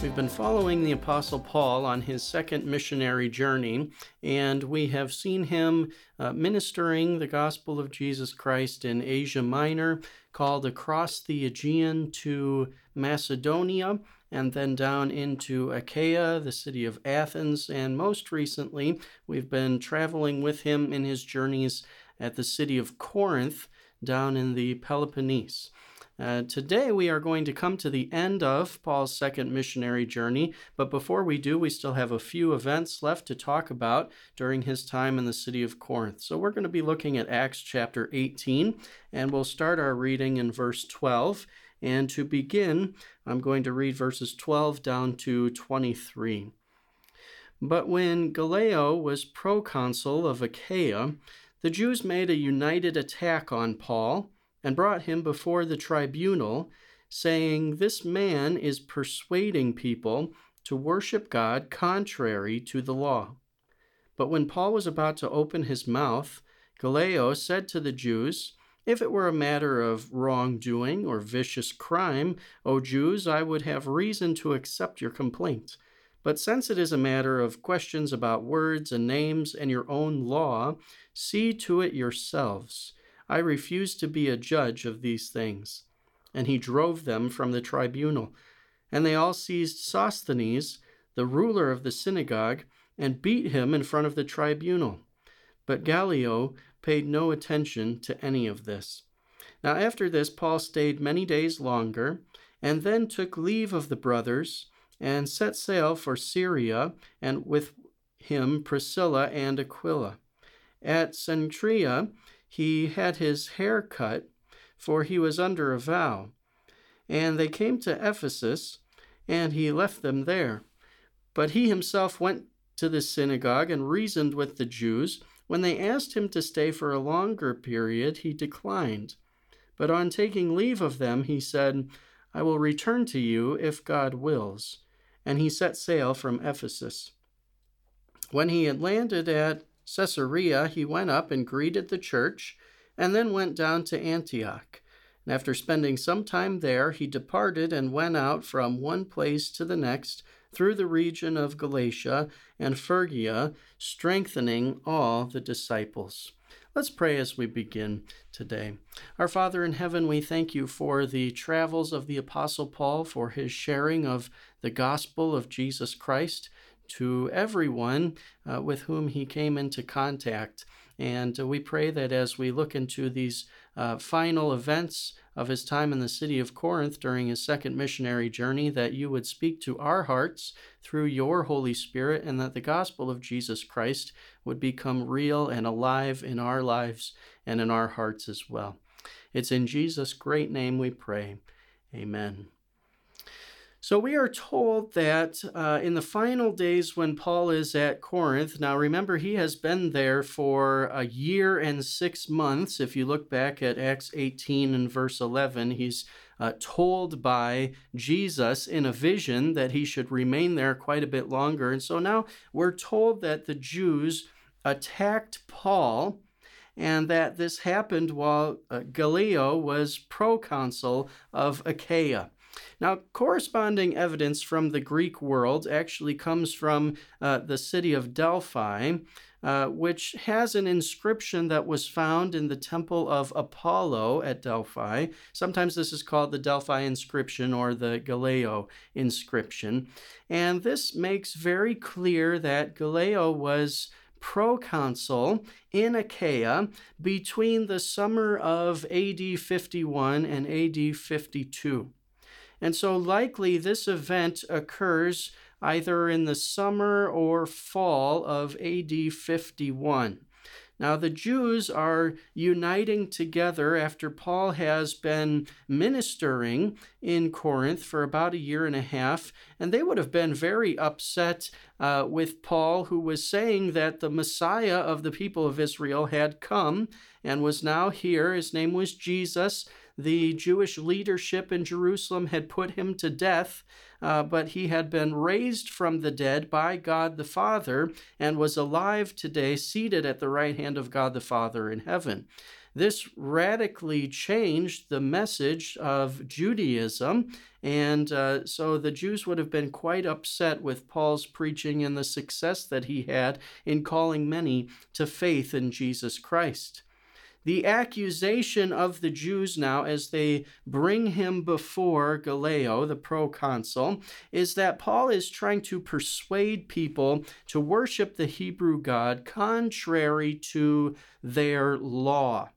We've been following the Apostle Paul on his second missionary journey, and we have seen him uh, ministering the gospel of Jesus Christ in Asia Minor, called across the Aegean to Macedonia, and then down into Achaia, the city of Athens, and most recently, we've been traveling with him in his journeys at the city of Corinth down in the Peloponnese. Uh, today, we are going to come to the end of Paul's second missionary journey, but before we do, we still have a few events left to talk about during his time in the city of Corinth. So, we're going to be looking at Acts chapter 18, and we'll start our reading in verse 12. And to begin, I'm going to read verses 12 down to 23. But when Gallio was proconsul of Achaia, the Jews made a united attack on Paul and brought him before the tribunal, saying, This man is persuading people to worship God contrary to the law. But when Paul was about to open his mouth, Gallio said to the Jews, If it were a matter of wrongdoing or vicious crime, O Jews, I would have reason to accept your complaint. But since it is a matter of questions about words and names and your own law, see to it yourselves. I refuse to be a judge of these things. And he drove them from the tribunal. And they all seized Sosthenes, the ruler of the synagogue, and beat him in front of the tribunal. But Gallio paid no attention to any of this. Now, after this, Paul stayed many days longer, and then took leave of the brothers, and set sail for Syria, and with him Priscilla and Aquila. At Cenchrea, he had his hair cut, for he was under a vow. And they came to Ephesus, and he left them there. But he himself went to the synagogue and reasoned with the Jews. When they asked him to stay for a longer period, he declined. But on taking leave of them, he said, I will return to you if God wills. And he set sail from Ephesus. When he had landed at Caesarea, he went up and greeted the church, and then went down to Antioch. And after spending some time there, he departed and went out from one place to the next through the region of Galatia and Phrygia, strengthening all the disciples. Let's pray as we begin today. Our Father in heaven, we thank you for the travels of the Apostle Paul, for his sharing of the gospel of Jesus Christ to everyone uh, with whom he came into contact. And uh, we pray that as we look into these uh, final events of his time in the city of Corinth during his second missionary journey, that you would speak to our hearts through your Holy Spirit, and that the gospel of Jesus Christ would become real and alive in our lives and in our hearts as well. It's in Jesus' great name we pray. Amen. So we are told that uh, in the final days when Paul is at Corinth, now remember he has been there for a year and six months. If you look back at Acts 18 and verse 11, he's uh, told by Jesus in a vision that he should remain there quite a bit longer. And so now we're told that the Jews attacked Paul and that this happened while uh, Gallio was proconsul of Achaia. Now, corresponding evidence from the Greek world actually comes from uh, the city of Delphi, uh, which has an inscription that was found in the temple of Apollo at Delphi. Sometimes this is called the Delphi inscription or the Gallio inscription. And this makes very clear that Gallio was proconsul in Achaia between the summer of AD 51 and AD 52. And so, likely, this event occurs either in the summer or fall of AD 51. Now, the Jews are uniting together after Paul has been ministering in Corinth for about a year and a half, and they would have been very upset uh, with Paul, who was saying that the Messiah of the people of Israel had come and was now here. His name was Jesus. The Jewish leadership in Jerusalem had put him to death, uh, but he had been raised from the dead by God the Father and was alive today, seated at the right hand of God the Father in heaven. This radically changed the message of Judaism, and uh, so the Jews would have been quite upset with Paul's preaching and the success that he had in calling many to faith in Jesus Christ. The accusation of the Jews now, as they bring him before Gallio, the proconsul, is that Paul is trying to persuade people to worship the Hebrew God contrary to their law.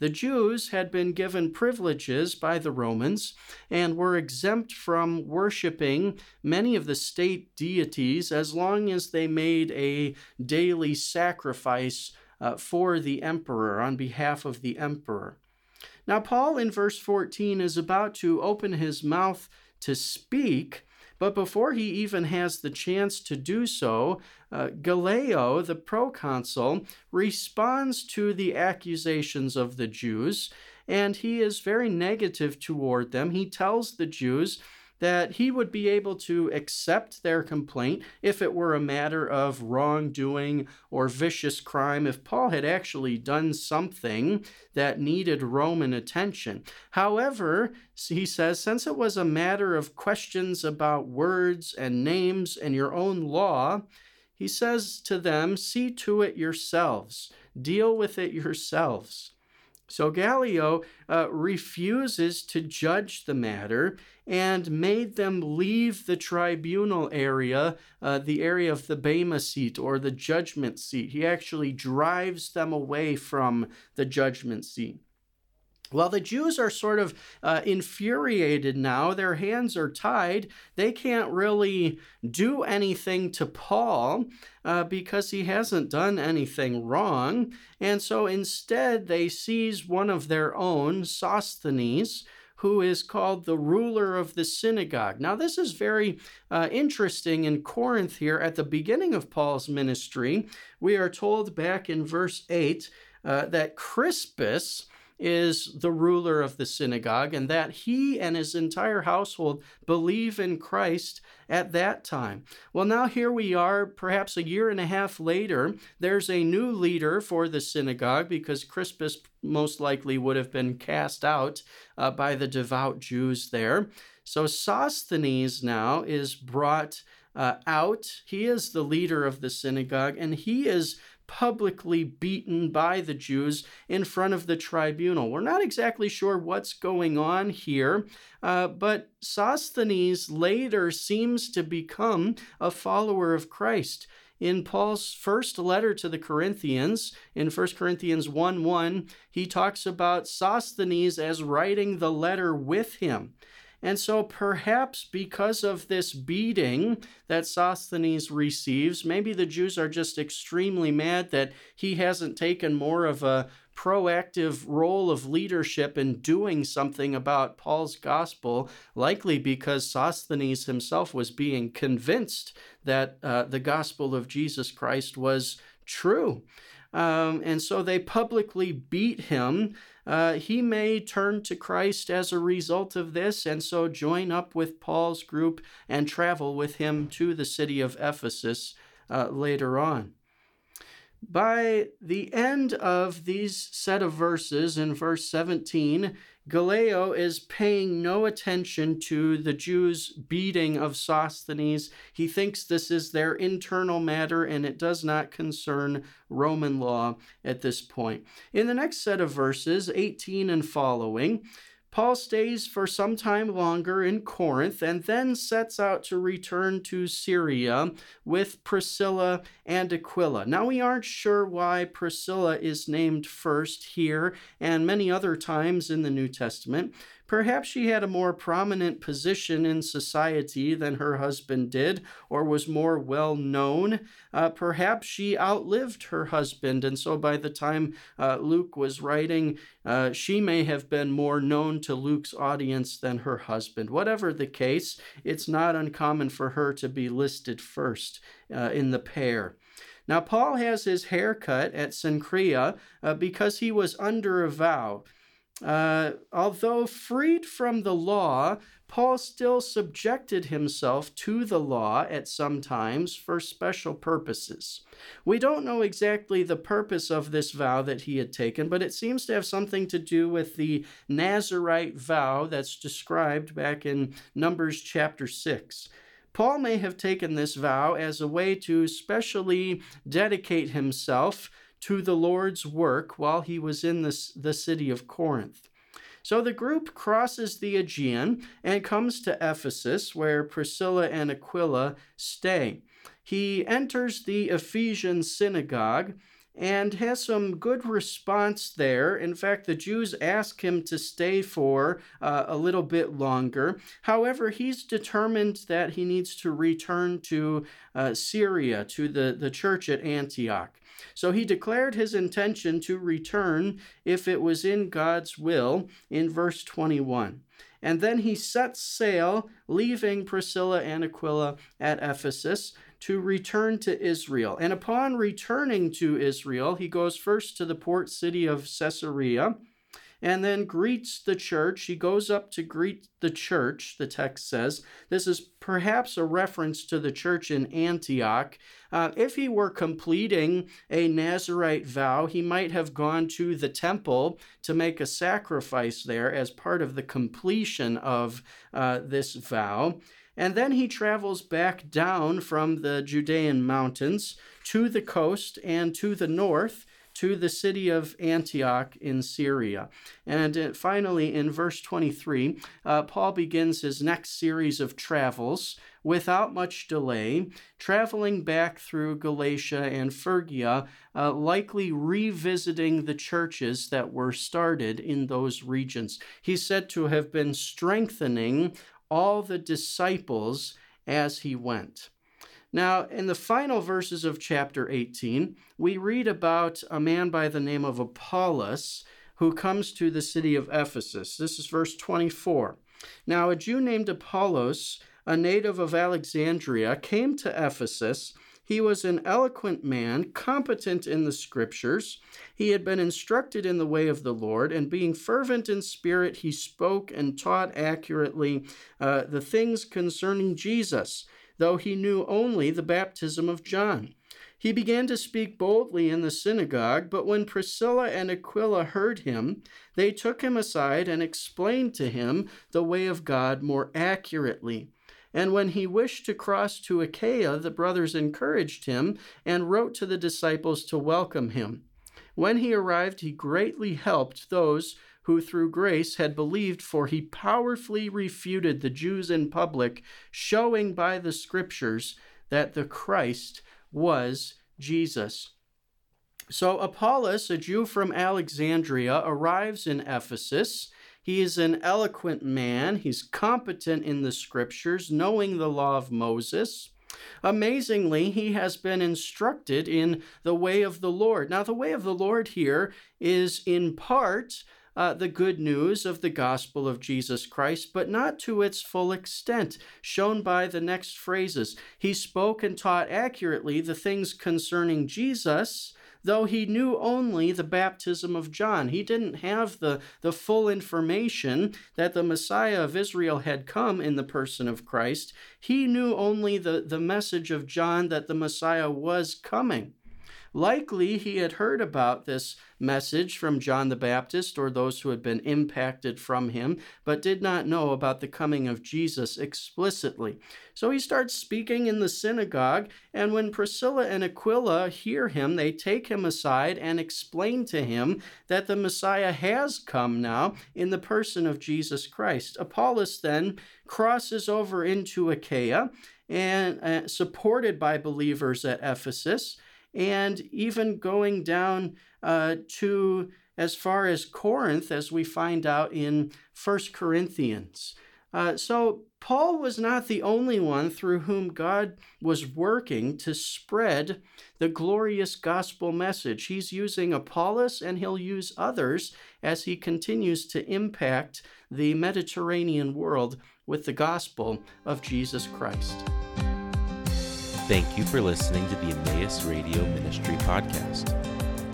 The Jews had been given privileges by the Romans and were exempt from worshiping many of the state deities as long as they made a daily sacrifice uh, for the emperor, on behalf of the emperor. Now, Paul in verse 14 is about to open his mouth to speak, but before he even has the chance to do so, uh, Gallio, the proconsul, responds to the accusations of the Jews, and he is very negative toward them. He tells the Jews that he would be able to accept their complaint if it were a matter of wrongdoing or vicious crime, if Paul had actually done something that needed Roman attention. However, he says, since it was a matter of questions about words and names and your own law, he says to them, See to it yourselves, deal with it yourselves. So Gallio uh, refuses to judge the matter and made them leave the tribunal area, uh, the area of the Bema seat or the judgment seat. He actually drives them away from the judgment seat. Well, the Jews are sort of uh, infuriated now. Their hands are tied. They can't really do anything to Paul uh, because he hasn't done anything wrong. And so instead, they seize one of their own, Sosthenes, who is called the ruler of the synagogue. Now, this is very uh, interesting in Corinth here. At the beginning of Paul's ministry, we are told back in verse 8 uh, that Crispus is the ruler of the synagogue and that he and his entire household believe in Christ at that time. Well, now here we are, perhaps a year and a half later. There's a new leader for the synagogue because Crispus most likely would have been cast out uh, by the devout Jews there. So Sosthenes now is brought uh, out. He is the leader of the synagogue and he is publicly beaten by the Jews in front of the tribunal. We're not exactly sure what's going on here, uh, but Sosthenes later seems to become a follower of Christ. In Paul's first letter to the Corinthians, in 1 Corinthians 1 1, he talks about Sosthenes as writing the letter with him. And so perhaps because of this beating that Sosthenes receives, maybe the Jews are just extremely mad that he hasn't taken more of a proactive role of leadership in doing something about Paul's gospel, likely because Sosthenes himself was being convinced that uh, the gospel of Jesus Christ was true. Um, and so they publicly beat him uh, he may turn to Christ as a result of this and so join up with Paul's group and travel with him to the city of Ephesus uh, later on. By the end of these set of verses in verse 17, Gallio is paying no attention to the Jews' beating of Sosthenes. He thinks this is their internal matter and it does not concern Roman law at this point. In the next set of verses, 18 and following, Paul stays for some time longer in Corinth and then sets out to return to Syria with Priscilla and Aquila. Now, we aren't sure why Priscilla is named first here and many other times in the New Testament. Perhaps she had a more prominent position in society than her husband did, or was more well known. Uh, perhaps she outlived her husband, and so by the time uh, Luke was writing, uh, she may have been more known to Luke's audience than her husband. Whatever the case, it's not uncommon for her to be listed first uh, in the pair. Now, Paul has his hair cut at Cenchrea uh, because he was under a vow. Uh, although freed from the law, Paul still subjected himself to the law at some times for special purposes. We don't know exactly the purpose of this vow that he had taken, but it seems to have something to do with the Nazarite vow that's described back in Numbers chapter 6. Paul may have taken this vow as a way to specially dedicate himself to the Lord's work while he was in the, the city of Corinth. So the group crosses the Aegean and comes to Ephesus, where Priscilla and Aquila stay. He enters the Ephesian synagogue and has some good response there. In fact, the Jews ask him to stay for uh, a little bit longer. However, he's determined that he needs to return to uh, Syria, to the, the church at Antioch. So he declared his intention to return if it was in God's will in verse 21. And then he sets sail, leaving Priscilla and Aquila at Ephesus to return to Israel. And upon returning to Israel, he goes first to the port city of Caesarea and then greets the church. He goes up to greet the church, the text says. This is perhaps a reference to the church in Antioch. Uh, if he were completing a Nazarite vow, he might have gone to the temple to make a sacrifice there as part of the completion of uh, this vow. And then he travels back down from the Judean mountains to the coast and to the north to the city of Antioch in Syria. And uh, finally, in verse 23, uh, Paul begins his next series of travels without much delay, traveling back through Galatia and Phrygia, uh, likely revisiting the churches that were started in those regions. He's said to have been strengthening all the disciples as he went. Now, in the final verses of chapter 18, we read about a man by the name of Apollos who comes to the city of Ephesus. This is verse 24. Now, a Jew named Apollos, a native of Alexandria, came to Ephesus he was an eloquent man, competent in the scriptures. He had been instructed in the way of the Lord, and being fervent in spirit, he spoke and taught accurately uh, the things concerning Jesus, though he knew only the baptism of John. He began to speak boldly in the synagogue, but when Priscilla and Aquila heard him, they took him aside and explained to him the way of God more accurately. And when he wished to cross to Achaia, the brothers encouraged him and wrote to the disciples to welcome him. When he arrived, he greatly helped those who through grace had believed, for he powerfully refuted the Jews in public, showing by the scriptures that the Christ was Jesus. So Apollos, a Jew from Alexandria, arrives in Ephesus he is an eloquent man. He's competent in the scriptures, knowing the law of Moses. Amazingly, he has been instructed in the way of the Lord. Now, the way of the Lord here is in part uh, the good news of the gospel of Jesus Christ, but not to its full extent, shown by the next phrases. He spoke and taught accurately the things concerning Jesus though he knew only the baptism of John. He didn't have the, the full information that the Messiah of Israel had come in the person of Christ. He knew only the, the message of John that the Messiah was coming. Likely he had heard about this message from John the Baptist or those who had been impacted from him, but did not know about the coming of Jesus explicitly. So he starts speaking in the synagogue, and when Priscilla and Aquila hear him, they take him aside and explain to him that the Messiah has come now in the person of Jesus Christ. Apollos then crosses over into Achaia and uh, supported by believers at Ephesus and even going down uh, to as far as Corinth, as we find out in 1 Corinthians. Uh, so, Paul was not the only one through whom God was working to spread the glorious gospel message. He's using Apollos and he'll use others as he continues to impact the Mediterranean world with the gospel of Jesus Christ. Thank you for listening to the Emmaus Radio Ministry podcast.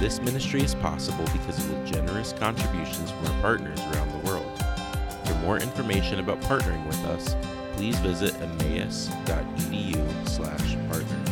This ministry is possible because of the generous contributions from our partners around the world. For more information about partnering with us, please visit emmaus.edu slash partner.